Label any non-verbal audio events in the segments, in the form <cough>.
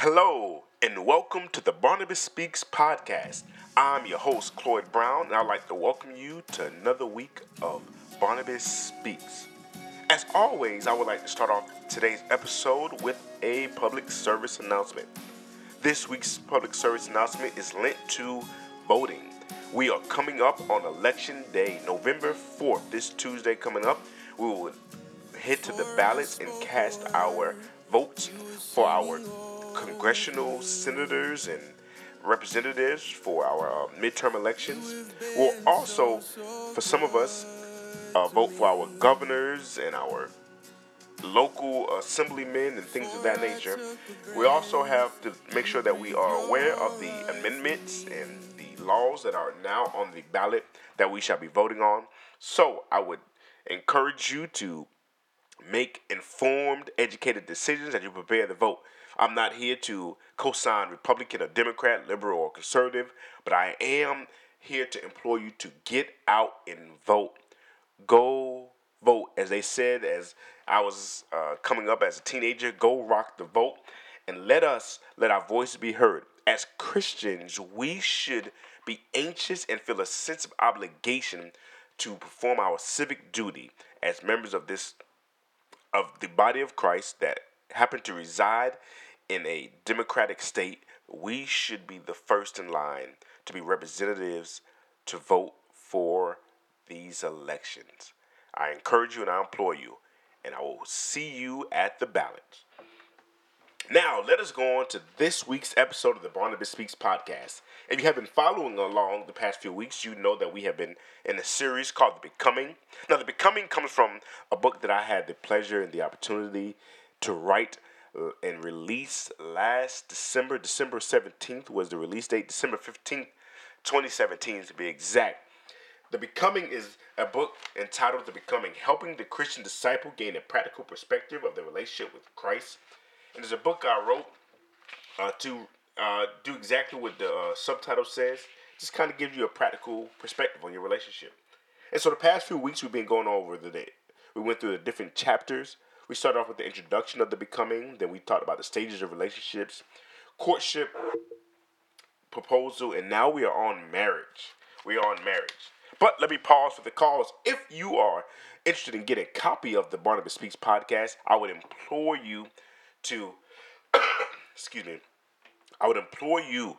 Hello, and welcome to the Barnabas Speaks podcast. I'm your host, Cloyd Brown, and I'd like to welcome you to another week of Barnabas Speaks. As always, I would like to start off today's episode with a public service announcement. This week's public service announcement is linked to voting. We are coming up on election day, November 4th, this Tuesday coming up. We will head to the ballots and cast our votes for our congressional senators and representatives for our uh, midterm elections. We'll also, for some of us, uh, vote for our governors and our local assemblymen and things of that nature. We also have to make sure that we are aware of the amendments and the laws that are now on the ballot that we shall be voting on. So I would encourage you to make informed, educated decisions as you prepare to vote. I'm not here to co sign Republican or Democrat, liberal or conservative, but I am here to implore you to get out and vote. Go vote. As they said, as I was uh, coming up as a teenager, go rock the vote and let us let our voice be heard. As Christians, we should be anxious and feel a sense of obligation to perform our civic duty as members of this of the body of Christ that happen to reside in a democratic state, we should be the first in line to be representatives to vote for these elections. I encourage you and I implore you, and I will see you at the ballot. Now, let us go on to this week's episode of the Barnabas Speaks podcast. If you have been following along the past few weeks, you know that we have been in a series called The Becoming. Now, The Becoming comes from a book that I had the pleasure and the opportunity to write and released last December. December 17th was the release date, December 15th, 2017 to be exact. The Becoming is a book entitled The Becoming Helping the Christian Disciple Gain a Practical Perspective of the Relationship with Christ. And it's a book I wrote uh, to uh, do exactly what the uh, subtitle says. Just kind of gives you a practical perspective on your relationship. And so the past few weeks we've been going over the day. We went through the different chapters. We started off with the introduction of the becoming. Then we talked about the stages of relationships, courtship, proposal, and now we are on marriage. We are on marriage. But let me pause for the cause. If you are interested in getting a copy of the Barnabas Speaks podcast, I would implore you to, <coughs> excuse me, I would implore you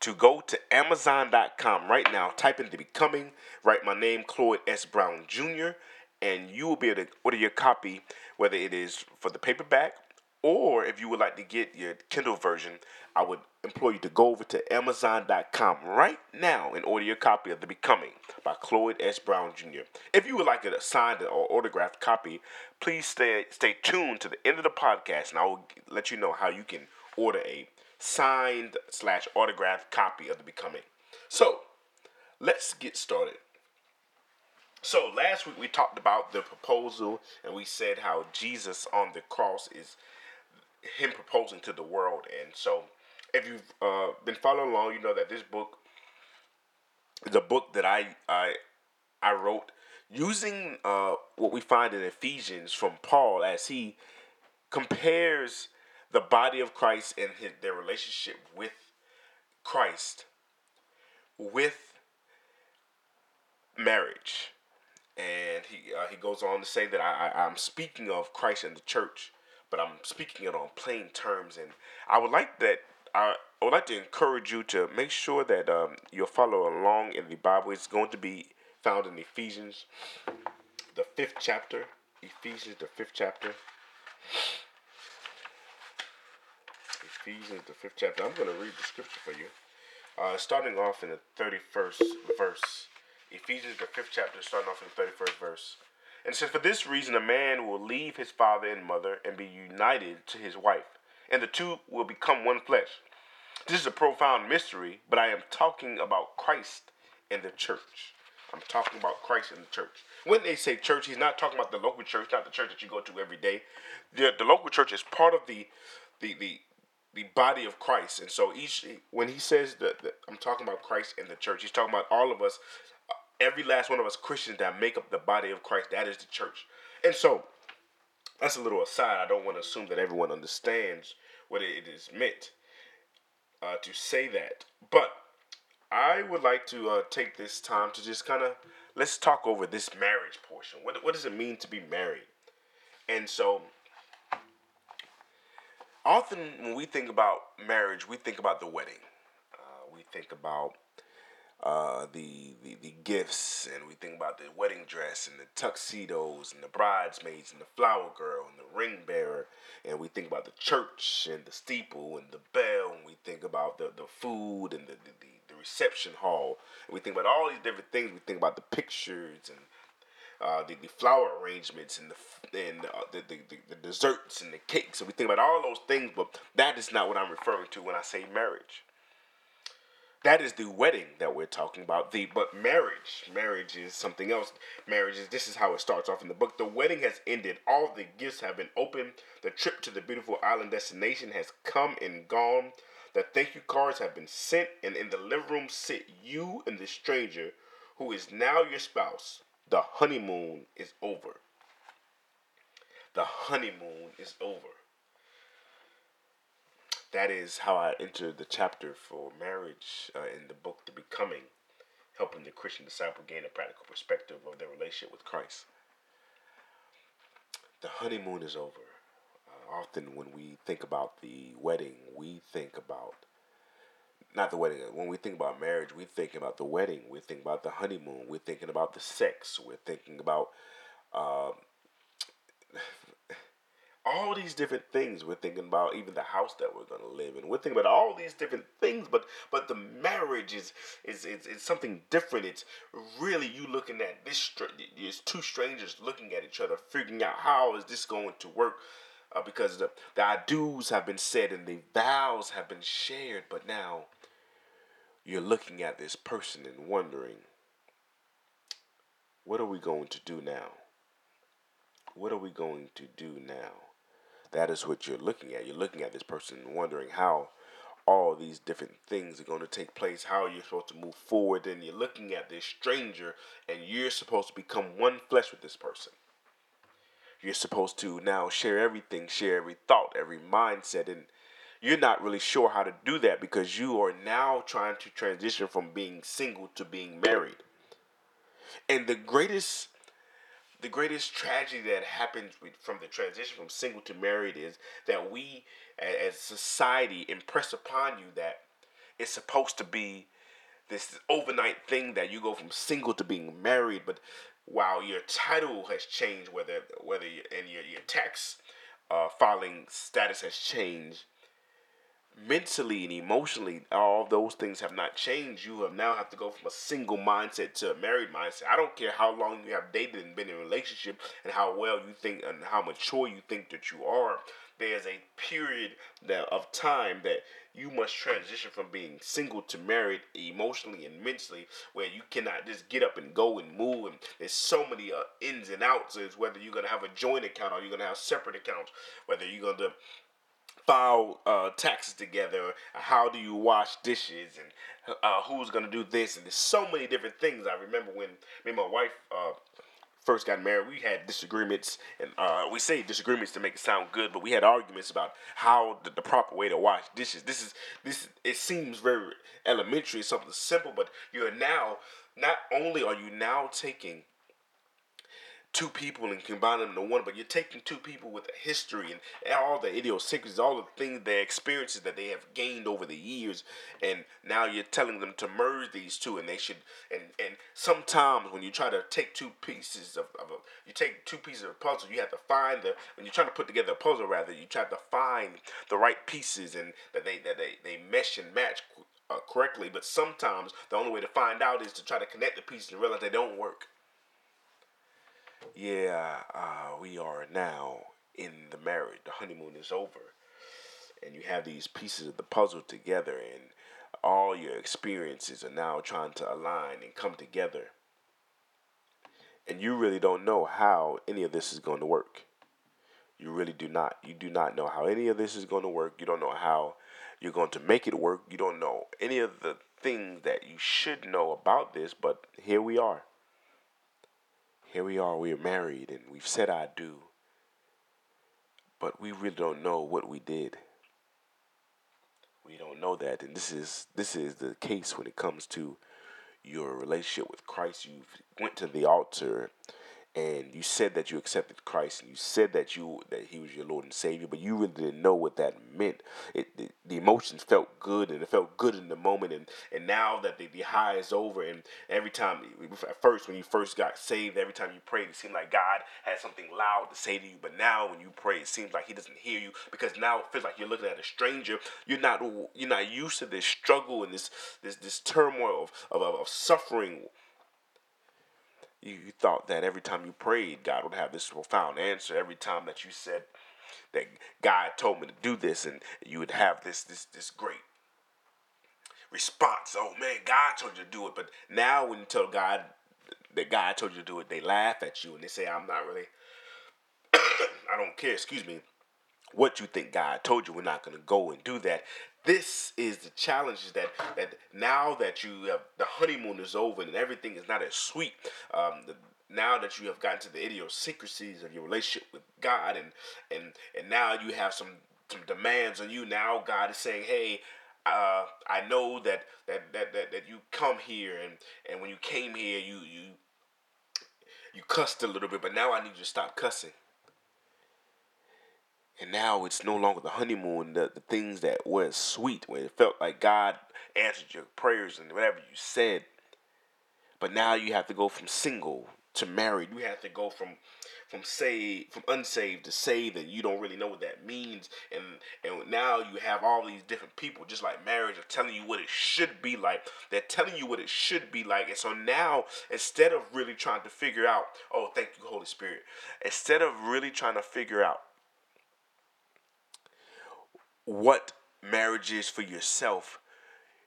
to go to Amazon.com right now, type in the becoming, write my name, Cloyd S. Brown Jr., and you will be able to order your copy, whether it is for the paperback or if you would like to get your Kindle version, I would implore you to go over to Amazon.com right now and order your copy of The Becoming by Cloyd S. Brown Jr. If you would like a signed or autographed copy, please stay stay tuned to the end of the podcast, and I will let you know how you can order a signed slash autographed copy of The Becoming. So let's get started. So last week we talked about the proposal, and we said how Jesus on the cross is him proposing to the world. And so, if you've uh, been following along, you know that this book a book that I I I wrote using uh, what we find in Ephesians from Paul as he compares the body of Christ and his, their relationship with Christ with marriage. And he uh, he goes on to say that I, I, I'm speaking of Christ and the church but I'm speaking it on plain terms. And I would like that. I, I would like to encourage you to make sure that um, you'll follow along in the Bible. It's going to be found in Ephesians, the fifth chapter. Ephesians, the fifth chapter. Ephesians, the fifth chapter. I'm going to read the scripture for you. Uh, starting off in the 31st verse. Ephesians, the fifth chapter, starting off in the 31st verse. And says, For this reason, a man will leave his father and mother and be united to his wife, and the two will become one flesh. This is a profound mystery, but I am talking about Christ and the church. I'm talking about Christ and the church. When they say church, he's not talking about the local church, not the church that you go to every day. The, the local church is part of the, the, the, the body of Christ. And so each when he says that, that I'm talking about Christ and the church, he's talking about all of us every last one of us Christians that make up the body of Christ, that is the church. And so, that's a little aside. I don't want to assume that everyone understands what it is meant uh, to say that. But I would like to uh, take this time to just kind of let's talk over this marriage portion. What what does it mean to be married? And so often when we think about marriage, we think about the wedding. Uh, we think about uh, the, the the gifts, and we think about the wedding dress and the tuxedos and the bridesmaids and the flower girl and the ring bearer, and we think about the church and the steeple and the bell, and we think about the, the food and the, the, the reception hall, and we think about all these different things. We think about the pictures and uh, the, the flower arrangements and the and uh, the, the, the, desserts and the cakes. So we think about all those things, but that is not what I'm referring to when I say marriage. That is the wedding that we're talking about. The but marriage, marriage is something else. Marriage is this is how it starts off in the book. The wedding has ended. All the gifts have been opened. The trip to the beautiful island destination has come and gone. The thank you cards have been sent, and in the living room sit you and the stranger, who is now your spouse. The honeymoon is over. The honeymoon is over that is how I entered the chapter for marriage uh, in the book The Becoming, helping the Christian disciple gain a practical perspective of their relationship with Christ. The honeymoon is over. Uh, often, when we think about the wedding, we think about not the wedding. When we think about marriage, we think about the wedding. We think about the honeymoon. We're thinking about the sex. We're thinking about um, all these different things we're thinking about even the house that we're to live in. We're thinking about all these different things but but the marriage is is is, is something different. It's really you looking at this it's two strangers looking at each other figuring out how is this going to work uh, because the, the I do's have been said and the vows have been shared but now you're looking at this person and wondering what are we going to do now? What are we going to do now that is what you're looking at. You're looking at this person wondering how all these different things are going to take place, how you're supposed to move forward, and you're looking at this stranger and you're supposed to become one flesh with this person. You're supposed to now share everything, share every thought, every mindset, and you're not really sure how to do that because you are now trying to transition from being single to being married. And the greatest the greatest tragedy that happens from the transition from single to married is that we as society impress upon you that it's supposed to be this overnight thing that you go from single to being married but while your title has changed whether whether you, and your, your tax uh, filing status has changed mentally and emotionally, all those things have not changed. You have now have to go from a single mindset to a married mindset. I don't care how long you have dated and been in a relationship and how well you think and how mature you think that you are. There's a period that, of time that you must transition from being single to married emotionally and mentally where you cannot just get up and go and move and there's so many uh, ins and outs is whether you're going to have a joint account or you're going to have separate accounts whether you're going to file uh, taxes together. How do you wash dishes and uh, who's gonna do this? And there's so many different things. I remember when me and my wife uh, first got married, we had disagreements, and uh, we say disagreements to make it sound good, but we had arguments about how the, the proper way to wash dishes. This is this. It seems very elementary, something simple, but you're now not only are you now taking two people and combine them into one, but you're taking two people with a history and all the idiosyncrasies, all the things, their experiences that they have gained over the years, and now you're telling them to merge these two, and they should. And and sometimes when you try to take two pieces of, of a, you take two pieces of a puzzle, you have to find the when you're trying to put together a puzzle, rather you try to find the right pieces and that they that they they mesh and match. Uh, correctly, but sometimes the only way to find out is to try to connect the pieces and realize they don't work yeah, uh, we are now in the marriage. The honeymoon is over. And you have these pieces of the puzzle together, and all your experiences are now trying to align and come together. And you really don't know how any of this is going to work. You really do not. You do not know how any of this is going to work. You don't know how you're going to make it work. You don't know any of the things that you should know about this, but here we are here we are, we are married and we've said I do, but we really don't know what we did. We don't know that, and this is this is the case when it comes to your relationship with Christ. You went to the altar and you said that you accepted Christ and you said that you that he was your Lord and Savior, but you really didn't know what that meant. It, the emotions felt good and it felt good in the moment and and now that the, the high is over and every time at first when you first got saved, every time you prayed, it seemed like God had something loud to say to you. But now when you pray, it seems like He doesn't hear you because now it feels like you're looking at a stranger. You're not you're not used to this struggle and this this this turmoil of, of, of suffering you, you thought that every time you prayed, God would have this profound answer. Every time that you said that God told me to do this, and you would have this this this great response. Oh man, God told you to do it. But now when you tell God that God told you to do it, they laugh at you and they say, I'm not really <coughs> I don't care, excuse me, what you think God told you. We're not gonna go and do that this is the challenge is that that now that you have the honeymoon is over and everything is not as sweet um, the, now that you have gotten to the idiosyncrasies of your relationship with God and and and now you have some some demands on you now God is saying hey uh, I know that, that that that that you come here and and when you came here you you you cussed a little bit but now I need you to stop cussing and now it's no longer the honeymoon, the, the things that were sweet, where it felt like God answered your prayers and whatever you said. But now you have to go from single to married. You have to go from from saved from unsaved to saved and you don't really know what that means and and now you have all these different people just like marriage are telling you what it should be like they're telling you what it should be like and so now instead of really trying to figure out oh thank you holy spirit instead of really trying to figure out what marriage is for yourself,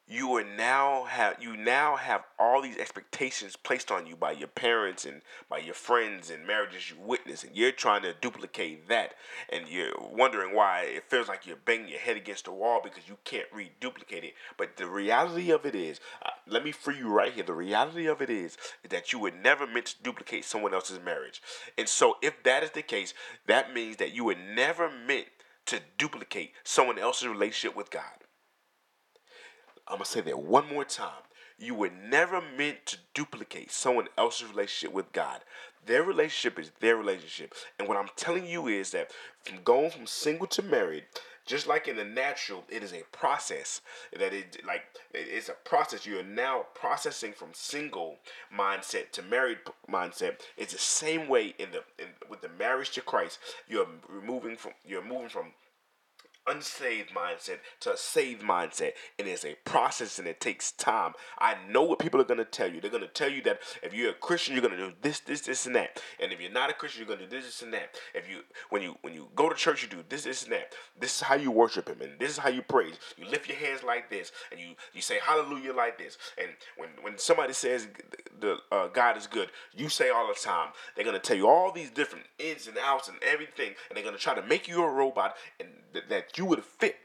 you are now have you now have all these expectations placed on you by your parents and by your friends and marriages you witness and you're trying to duplicate that and you're wondering why it feels like you're banging your head against the wall because you can't reduplicate it. But the reality of it is uh, let me free you right here. The reality of it is, is that you were never meant to duplicate someone else's marriage. And so if that is the case that means that you were never meant to duplicate someone else's relationship with God. I'm going to say that one more time. You were never meant to duplicate someone else's relationship with God. Their relationship is their relationship. And what I'm telling you is that from going from single to married, just like in the natural, it is a process that it like it's a process. You are now processing from single mindset to married mindset. It's the same way in the in, with the marriage to Christ. You're removing from you're moving from unsaved mindset to a saved mindset. And It is a process and it takes time. I know what people are going to tell you. They're going to tell you that if you're a Christian, you're going to do this, this, this, and that. And if you're not a Christian, you're going to do this, this, and that. If you when you when you go to church, you do this, this, and that. This is how you worship Him, and this is how you praise. You lift your hands like this, and you you say Hallelujah like this. And when when somebody says the uh, God is good, you say all the time. They're to tell you all these different ins and outs and everything, and they're to try to make you a robot and th- that you would fit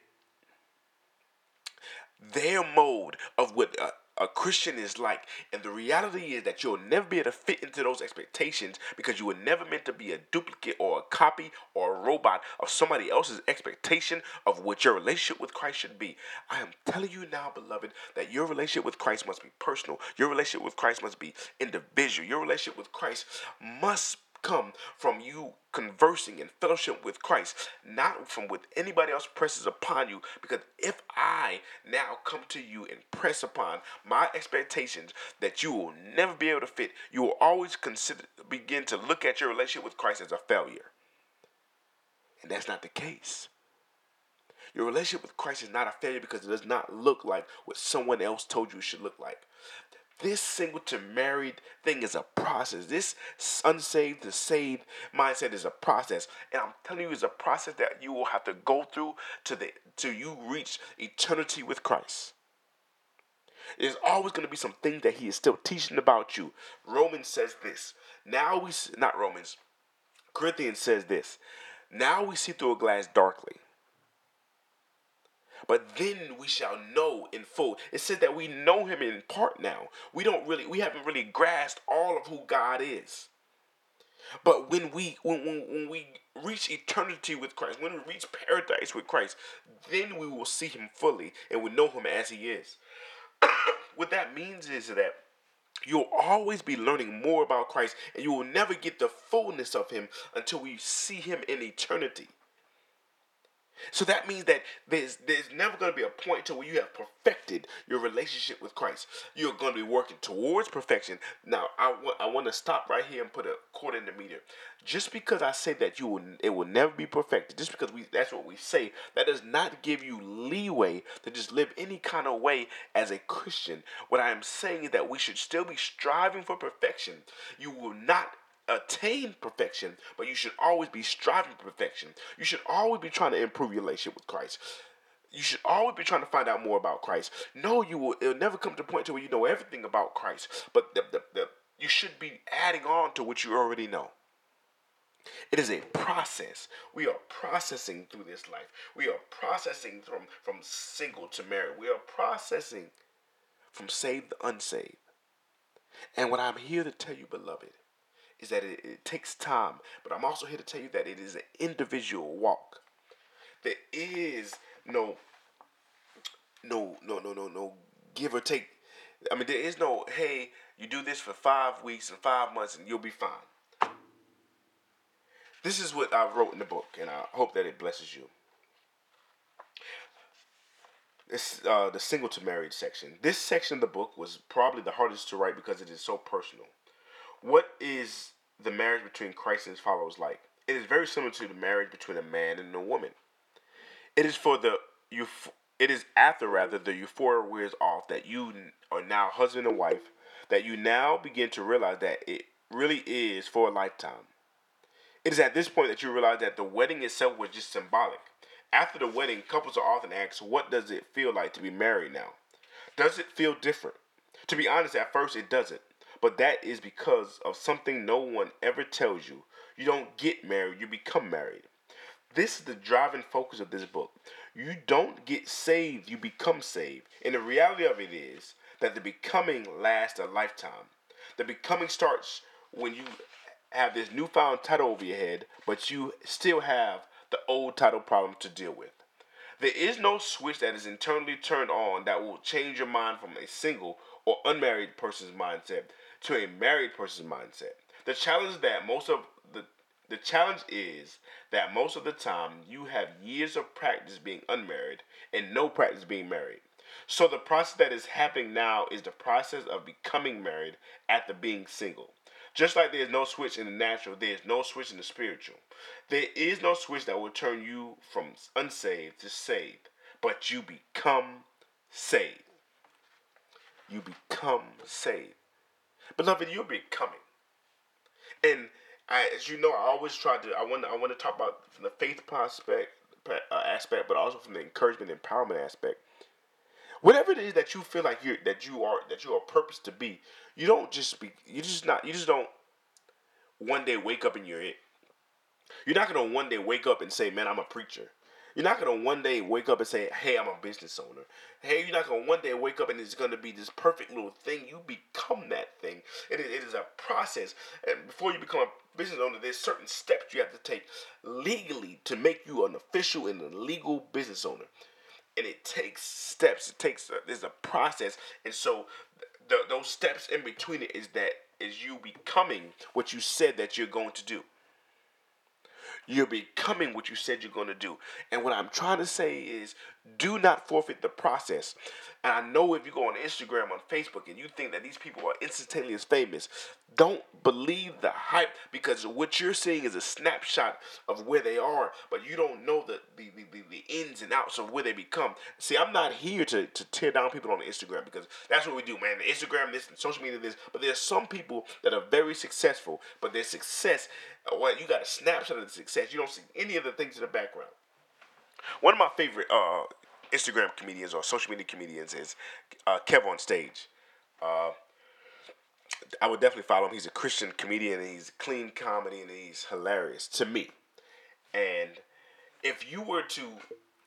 their mode of what a, a, Christian is like. And the reality is that you'll never be able to fit into those expectations because you were never meant to be a duplicate or a copy or a robot of somebody else's expectation of what your relationship with Christ should be. I am telling you now, beloved, that your relationship with Christ must be personal. Your relationship with Christ must be individual. Your relationship with Christ must come from you conversing and fellowship with Christ, not from what anybody else presses upon you. Because if I now come to you and press upon my expectations that you will never be able to fit, you will always consider begin to look at your relationship with Christ as a failure. And that's not the case. Your relationship with Christ is not a failure because it does not look like what someone else told you it should look like. This single to married thing is a process. This unsaved to saved mindset is a process. And I'm telling you, it's a process that you will have to go through to the till you reach eternity with Christ. There's always going to be some things that he is still teaching about you. Romans says this. Now we not Romans. Corinthians says this. Now we see through a glass darkly but then we shall know in full. It says that we know him in part now. We don't really, we haven't really grasped all of who God is. But when we when, when, when we reach eternity with Christ, when we reach paradise with Christ, then we will see him fully and we know him as he is. <coughs> what that means is that you'll always be learning more about Christ and you will never get the fullness of him until we see him in eternity. So that means that there's there's never going to be a point to where you have perfected your relationship with Christ. You're going to be working towards perfection. Now, I want I want to stop right here and put a quarter in the meter. Just because I say that you will, it will never be perfected, just because we that's what we say, that does not give you leeway to just live any kind of way as a Christian. What I am saying is that we should still be striving for perfection. You will not attain perfection, but you should always be striving for perfection. You should always be trying to improve your relationship with Christ. You should always be trying to find out more about Christ. No, you will. It'll never come to a point to where you know everything about Christ, but the, the, the, you should be adding on to what you already know. It is a process. We are processing through this life. We are processing from from single to married. We are processing from saved to unsaved. And what I'm here to tell you, beloved, is that it, it takes time. But I'm also here to tell you that it is an individual walk. There is no no no no no no give or take. I mean, there is no hey, you do this for five weeks and five months and you'll be fine. This is what I wrote in the book, and I hope that it blesses you. This uh, the single to married section. This section of the book was probably the hardest to write because it is so personal. What is the marriage between Christ and his followers like? It is very similar to the marriage between a man and a woman. It is for the you. It is after rather the euphoria wears off that you are now husband and wife. That you now begin to realize that it really is for a lifetime. It is at this point that you realize that the wedding itself was just symbolic. After the wedding, couples are often asked, What does it feel like to be married now? Does it feel different? To be honest, at first it doesn't. But that is because of something no one ever tells you. You don't get married, you become married. This is the driving focus of this book. You don't get saved, you become saved. And the reality of it is that the becoming lasts a lifetime. The becoming starts when you have this newfound title over your head, but you still have the old title problem to deal with. There is no switch that is internally turned on that will change your mind from a single or unmarried person's mindset to a married person's mindset. The challenge that most of the the challenge is that most of the time you have years of practice being unmarried and no practice being married. So the process that is happening now is the process of becoming married after being single. Just like there is no switch in the natural, there is no switch in the spiritual. There is no switch that will turn you from unsaved to saved, but you become saved. You become saved. Beloved, you're becoming. And I, as you know, I always try to. I want. I want to talk about from the faith prospect uh, aspect, but also from the encouragement, empowerment aspect. Whatever it is that you feel like you that you are that you are purpose to be, you don't just be. You just not. You just don't. One day wake up and you're it. You're not gonna one day wake up and say, "Man, I'm a preacher." You're not gonna one day wake up and say, "Hey, I'm a business owner." Hey, you're not gonna one day wake up and it's gonna be this perfect little thing. You become that thing. It is, it is a process, and before you become a business owner, there's certain steps you have to take legally to make you an official and a legal business owner. And it takes steps. It takes a, there's a process, and so the, those steps in between it is that is you becoming what you said that you're going to do. You're becoming what you said you're going to do. And what I'm trying to say is do not forfeit the process. And I know if you go on Instagram, on Facebook, and you think that these people are instantaneously famous, don't believe the hype because what you're seeing is a snapshot of where they are, but you don't know the, the, the, the ins and outs of where they become. See, I'm not here to, to tear down people on Instagram because that's what we do, man. Instagram this and social media this, but there's some people that are very successful, but their success, well, you got a snapshot of the success. You don't see any of the things in the background. One of my favorite uh, Instagram comedians or social media comedians is uh, Kev on Stage. Uh, I would definitely follow him. He's a Christian comedian he's clean comedy and he's hilarious to me. And if you were to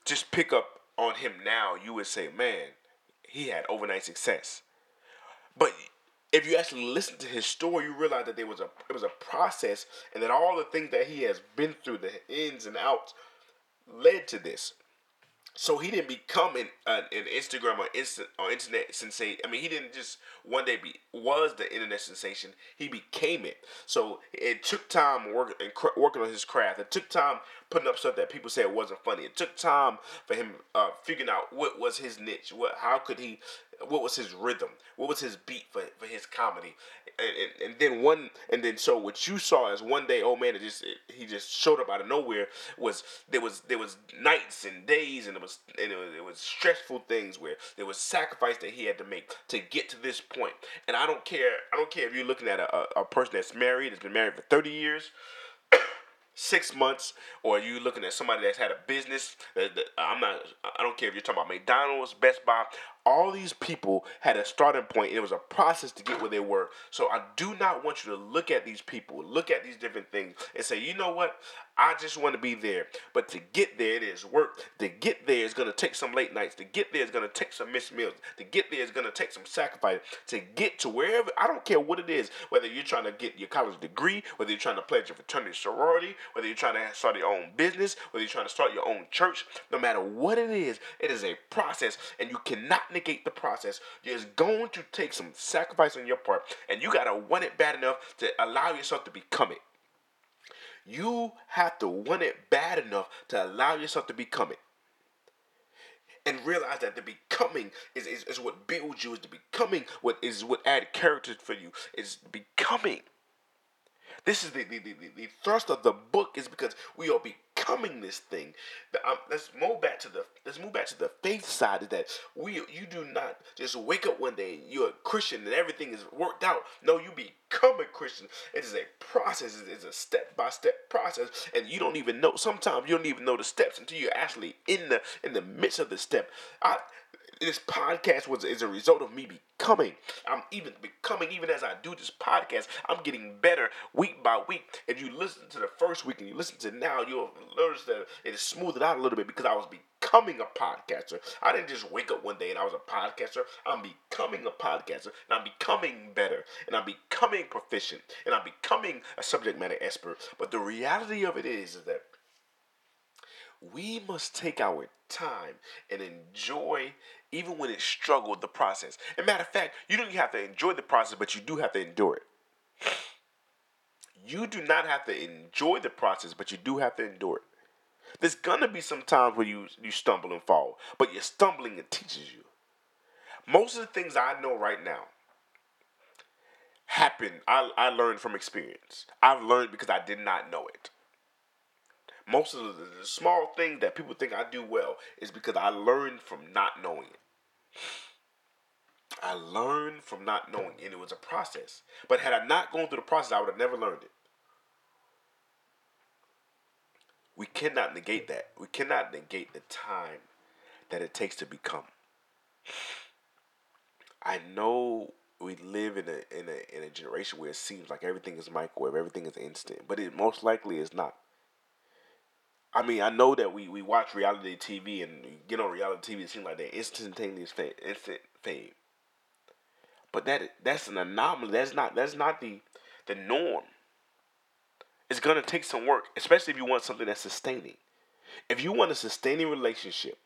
just pick up on him now, you would say, man, he had overnight success. But if you actually listen to his story, you realize that there was a it was a process, and that all the things that he has been through, the ins and outs, led to this. So he didn't become an, an, an Instagram or instant or internet sensation. I mean, he didn't just one day be was the internet sensation. He became it. So it took time working working on his craft. It took time putting up stuff that people said wasn't funny. It took time for him uh, figuring out what was his niche. What how could he what was his rhythm? What was his beat for, for his comedy? And, and, then one and then so what you saw is one day, oh man, it just it, he just showed up out of nowhere. Was there was there was nights and days and it was and it was, it was stressful things where there was sacrifice that he had to make to get to this. And I don't care. I don't care if you're looking at a, a, a person that's married, that's been married for thirty years <coughs> six months, or you looking at somebody that's had a business. That, that, I'm not. I don't care if you're talking about McDonald's, Best Buy. All these people had a starting point. It was a process to get where they were. So I do not want you to look at these people, look at these different things, and say, you know what? I just want to be there. But to get there, it is work. To get there is going to take some late nights. To get there is going to take some missed meals. To get there is going to take some sacrifice. To get to wherever, I don't care what it is, whether you're trying to get your college degree, whether you're trying to pledge your fraternity sorority, whether you're trying to start your own business, whether you're trying to start your own church, no matter what it is, it is a process and you cannot negate the process. It's going to take some sacrifice on your part and you got to want it bad enough to allow yourself to become it. You have to want it bad enough to allow yourself to become it. And realize that the becoming is, is, is what builds you, is the becoming what is what add character for you, is becoming. This is the, the, the, the, thrust of the book is because we are becoming this thing. Um, let's move back to the let's move back to the faith side of that. We you do not just wake up one day you're a Christian and everything is worked out. No, you become a Christian. It is a process. It's a step by step process, and you don't even know. Sometimes you don't even know the steps until you're actually in the in the midst of the step. I this podcast was is a result of me becoming. I'm even becoming even as I do this podcast. I'm getting better week by week. If you listen to the first week and you listen to now, you'll notice that it is smoothed out a little bit because I was becoming a podcaster. I didn't just wake up one day and I was a podcaster. I'm becoming a podcaster and I'm becoming better and I'm becoming proficient and I'm becoming a subject matter expert. But the reality of it is, is that we must take our time and enjoy even when it struggled the process. And matter of fact, you don't have to enjoy the process, but you do have to endure it. You do not have to enjoy the process, but you do have to endure it. There's gonna be some times where you you stumble and fall, but your stumbling it teaches you. Most of the things I know right now happen. I, I learned from experience. I've learned because I did not know it. Most of the, the small things that people think I do well is because I learned from not knowing it. I learned from not knowing, and it was a process. But had I not gone through the process, I would have never learned it. We cannot negate that. We cannot negate the time that it takes to become. I know we live in a in a in a generation where it seems like everything is microwave, everything is instant, but it most likely is not. I mean, I know that we, we watch reality TV and get on reality TV. It seems like they're instantaneous fame, instant fame. But that that's an anomaly. That's not that's not the the norm. It's gonna take some work, especially if you want something that's sustaining. If you want a sustaining relationship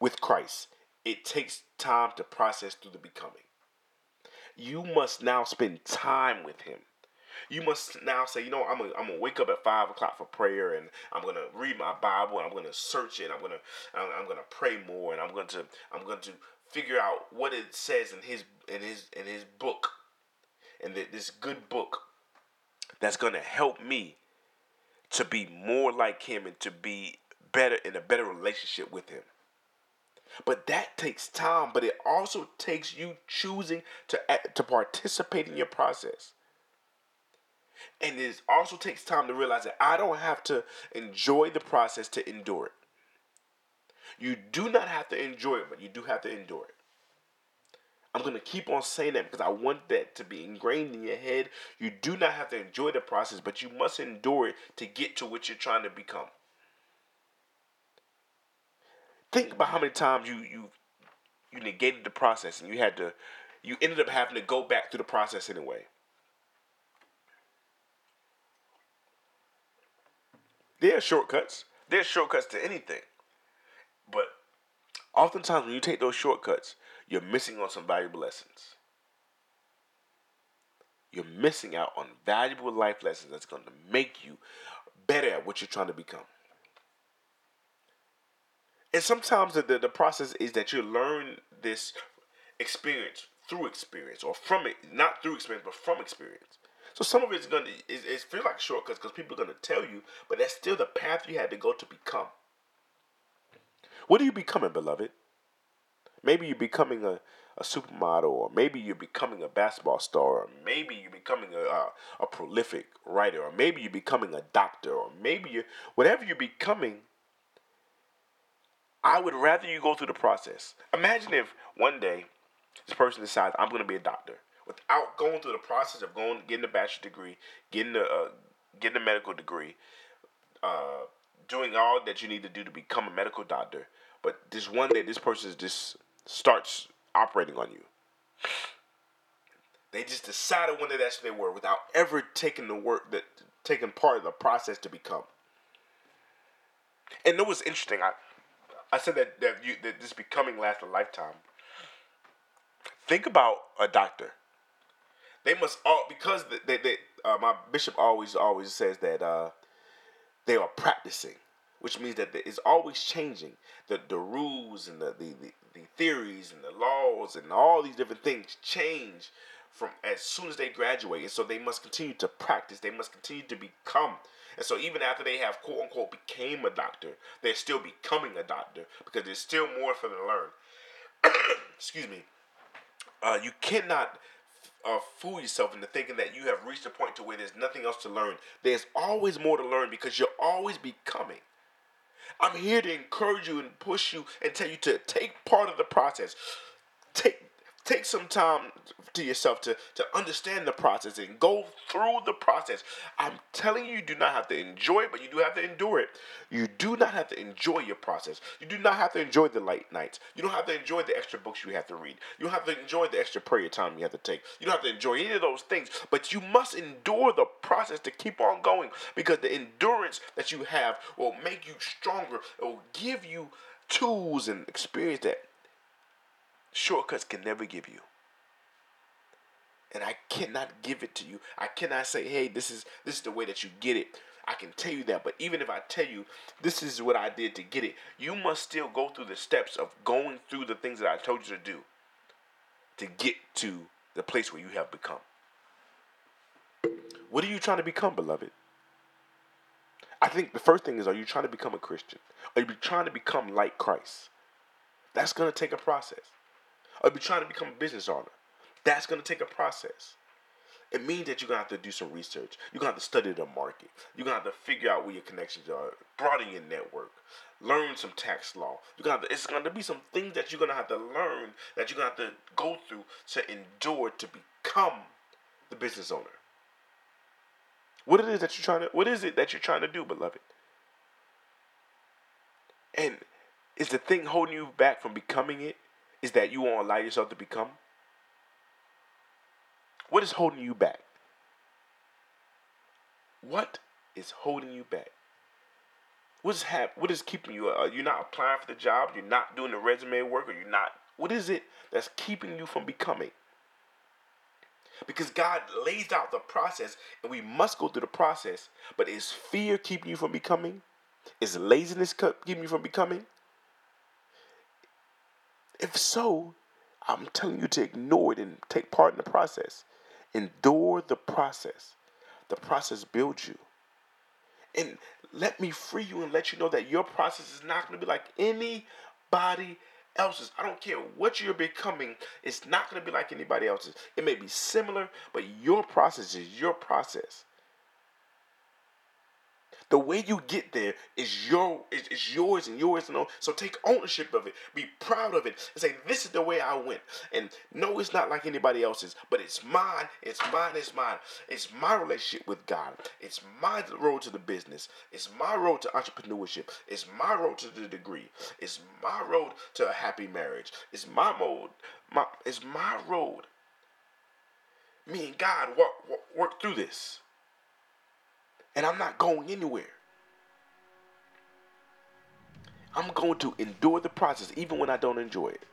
with Christ, it takes time to process through the becoming. You must now spend time with Him you must now say, you know, I'm gonna, I'm gonna wake up at five o'clock for prayer, and I'm gonna read my Bible, and I'm gonna search it. I'm gonna, I'm, I'm gonna pray more, and I'm going to, I'm going to figure out what it says in his, in his, in his book, and this good book that's gonna help me to be more like him and to be better in a better relationship with him. But that takes time, but it also takes you choosing to to participate in your process. And it also takes time to realize that I don't have to enjoy the process to endure it. You do not have to enjoy it, but you do have to endure it. I'm going to keep on saying that because I want that to be ingrained in your head. You do not have to enjoy the process, but you must endure it to get to what you're trying to become. Think about how many times you you you negated the process and you had to you ended up having to go back through the process anyway. There are shortcuts. There's shortcuts to anything. But oftentimes when you take those shortcuts, you're missing on some valuable lessons. You're missing out on valuable life lessons that's going to make you better at what you're trying to become. And sometimes the, the, the process is that you learn this experience through experience or from it, not through experience, but from experience. So some of it's gonna it, it feels like shortcuts because people are gonna tell you, but that's still the path you had to go to become. What are you becoming, beloved? Maybe you're becoming a, a supermodel, or maybe you're becoming a basketball star, or maybe you're becoming a, a, a prolific writer, or maybe you're becoming a doctor, or maybe you whatever you're becoming. I would rather you go through the process. Imagine if one day this person decides I'm going to be a doctor without going through the process of going getting a bachelor's degree, getting a uh, getting a medical degree, uh, doing all that you need to do to become a medical doctor. But this one day, this person just starts operating on you. They just decided one day that's who they were without ever taking the work that taking part of the process to become. And it was interesting. I I said that that you that this becoming lasts a lifetime. Think about a doctor. They must all because they, they uh, my bishop always always says that uh, they are practicing, which means that it's always changing. The the rules and the, the, the, the theories and the laws and all these different things change from as soon as they graduate. And so they must continue to practice. They must continue to become. And so even after they have quote unquote became a doctor, they're still becoming a doctor because there's still more for them to learn. <coughs> Excuse me. Uh, you cannot uh, fool yourself into thinking that you have reached a point to where there's nothing else to learn. There's always more to learn because you're always becoming. I'm here to encourage you and push you and tell you to take part of the process. Take take some time to yourself to, to understand the process and go through the process. I'm telling you, you do not have to enjoy it, but you do have to endure it. You do not have to enjoy your process. You do not have to enjoy the late nights. You don't have to enjoy the extra books you have to read. You don't have to enjoy the extra prayer time you have to take. You don't have to enjoy any of those things, but you must endure the process to keep on going because the endurance that you have will make you stronger. It will give you tools and experience that shortcuts can never give you. And I cannot give it to you. I cannot say, hey, this is this is the way that you get it. I can tell you that, but even if I tell you this is what I did to get it, you must still go through the steps of going through the things that I told you to do to get to the place where you have become. What are you trying to become, beloved? I think the first thing is are you trying to become a Christian? Are you trying to become like Christ? That's going to take a process or be trying to become a business owner. That's going to take a process. It means that you're going to have to do some research. You're going to have to study the market. You're going to have to figure out where your connections are, broaden your network, learn some tax law. You're going to, to it's going to be some things that you're going to have to learn that you're going to have to go through to endure to become the business owner. What it is that you're trying to what is it that you're trying to do, beloved? And is the thing holding you back from becoming it is that you won't allow yourself to become? What is holding you back? What is holding you back? What is hap- What is keeping you? Uh, you're not applying for the job. You're not doing the resume work, or you're not. What is it that's keeping you from becoming? Because God lays out the process, and we must go through the process. But is fear keeping you from becoming? Is laziness keeping you from becoming? If so, I'm telling you to ignore it and take part in the process. Endure the process. The process builds you. And let me free you and let you know that your process is not going to be like anybody else's. I don't care what you're becoming, it's not going to be like anybody else's. It may be similar, but your process is your process. The way you get there is your is, is yours and yours and all. So take ownership of it. Be proud of it and say, "This is the way I went." And no, it's not like anybody else's, but it's mine. It's mine. It's mine. It's my relationship with God. It's my road to the business. It's my road to entrepreneurship. It's my road to the degree. It's my road to a happy marriage. It's my mode. My it's my road me and God work, work, work through this. And I'm not going anywhere. I'm going to endure the process even when I don't enjoy it.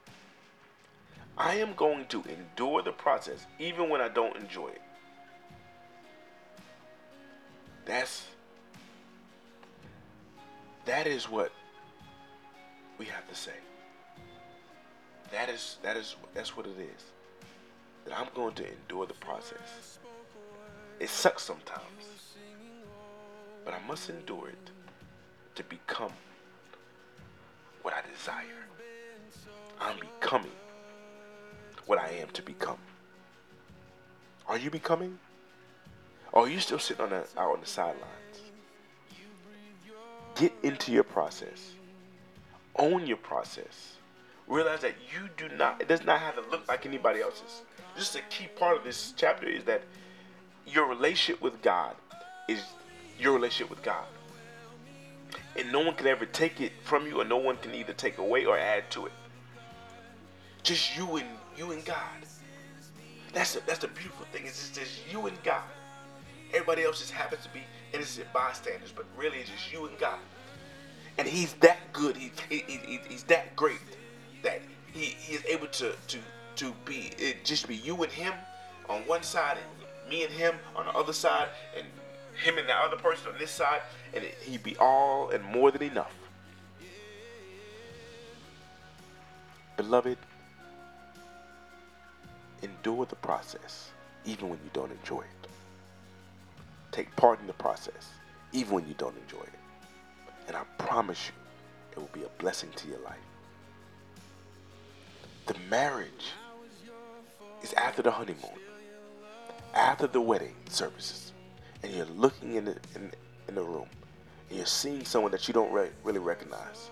I am going to endure the process even when I don't enjoy it. That's that is what we have to say. That is that is that's what it is. That I'm going to endure the process. It sucks sometimes. But I must endure it to become what I desire. I'm becoming what I am to become. Are you becoming? Or are you still sitting on the, out on the sidelines? Get into your process. Own your process. Realize that you do not, it does not have to look like anybody else's. Just a key part of this chapter is that your relationship with God is your relationship with God. And no one can ever take it from you, or no one can either take away or add to it. Just you and you and God. That's the, that's the beautiful thing. It's just, just you and God. Everybody else just happens to be innocent bystanders, but really it's just you and God. And He's that good. He, he, he He's that great that He, he is able to to to be it just be you and Him on one side and me and Him on the other side and Him and the other person on this side, and it, He'd be all and more than enough. Beloved, endure the process even when you don't enjoy it. Take part in the process, even when you don't enjoy it. And I promise you, it will be a blessing to your life. The marriage is after the honeymoon, after the wedding services, and you're looking in the, in, in the room, and you're seeing someone that you don't re- really recognize.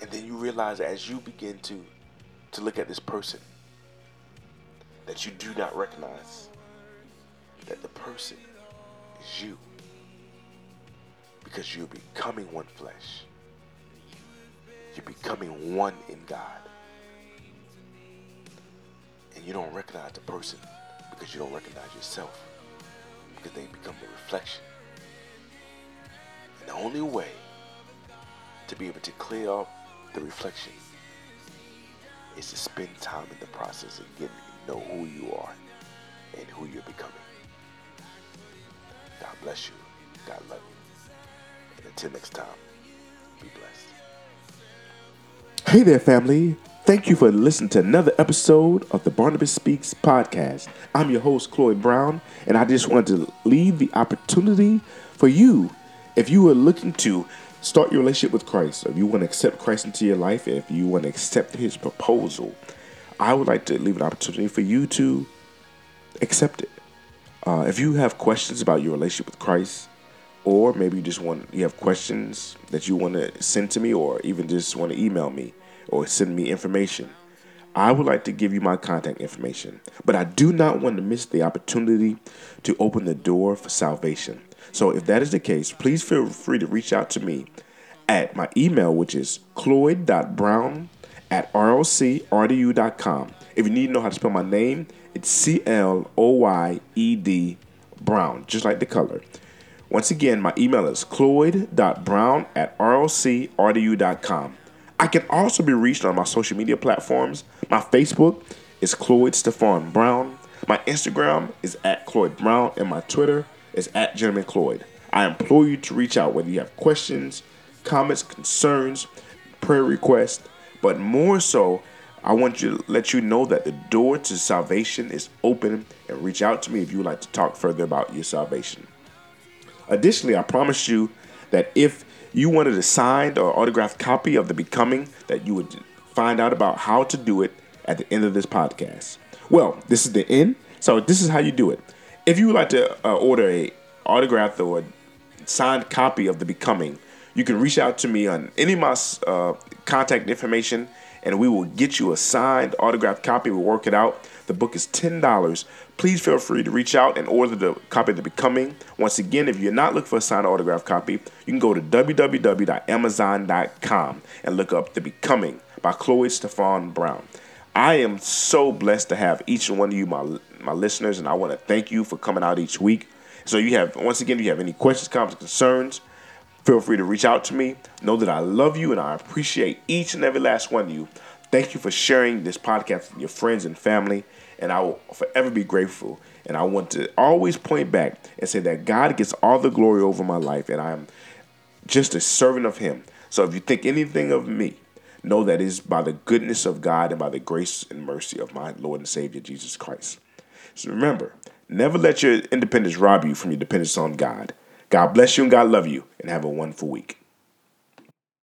And then you realize as you begin to, to look at this person that you do not recognize, that the person is you. Because you're becoming one flesh. You're becoming one in God. And you don't recognize the person because you don't recognize yourself. Because they become a reflection. And the only way to be able to clear up the reflection is to spend time in the process of getting to know who you are and who you're becoming. God bless you. God love you. And until next time, be blessed. Hey there, family. Thank you for listening to another episode of the Barnabas Speaks podcast. I'm your host, Cloyd Brown, and I just wanted to leave the opportunity for you, if you are looking to start your relationship with Christ, if you want to accept Christ into your life, if you want to accept his proposal, I would like to leave an opportunity for you to accept it. Uh, if you have questions about your relationship with Christ, or maybe you just want you have questions that you want to send to me, or even just want to email me or send me information, I would like to give you my contact information. But I do not want to miss the opportunity to open the door for salvation. So if that is the case, please feel free to reach out to me at my email, which is cloyd.brown at rlcrdu.com. If you need to know how to spell my name, it's C L O Y E D Brown, just like the color. Once again, my email is cloyd.brown at rlcrdu.com. I can also be reached on my social media platforms. My Facebook is Cloyd Stefan Brown. My Instagram is at Cloyd Brown, and my Twitter is at Gentleman Cloyd. I implore you to reach out whether you have questions, comments, concerns, prayer requests, but more so, I want you to let you know that the door to salvation is open and reach out to me if you would like to talk further about your salvation. Additionally, I promise you that if you wanted a signed or autographed copy of The Becoming, that you would find out about how to do it at the end of this podcast. Well, this is the end, so this is how you do it. If you would like to uh, order a autographed or signed copy of The Becoming, you can reach out to me on any of my uh, contact information and we will get you a signed autographed copy. We'll work it out. The book is $10. Please feel free to reach out and order the copy of The Becoming. Once again, if you're not looking for a signed autograph copy, you can go to www.amazon.com and look up The Becoming by Cloyd Stefan Brown. I am so blessed to have each and one of you, my my listeners, and I want to thank you for coming out each week. So you have once again, if you have any questions, comments, concerns, feel free to reach out to me. Know that I love you and I appreciate each and every last one of you. Thank you for sharing this podcast with your friends and family, and I will forever be grateful. And I want to always point back and say that God gets all the glory over my life, and I am just a servant of Him. So if you think anything of me, know that it is by the goodness of God and by the grace and mercy of my Lord and Savior Jesus Christ. So remember, never let your independence rob you from your dependence on God. God bless you and God love you, and have a wonderful week.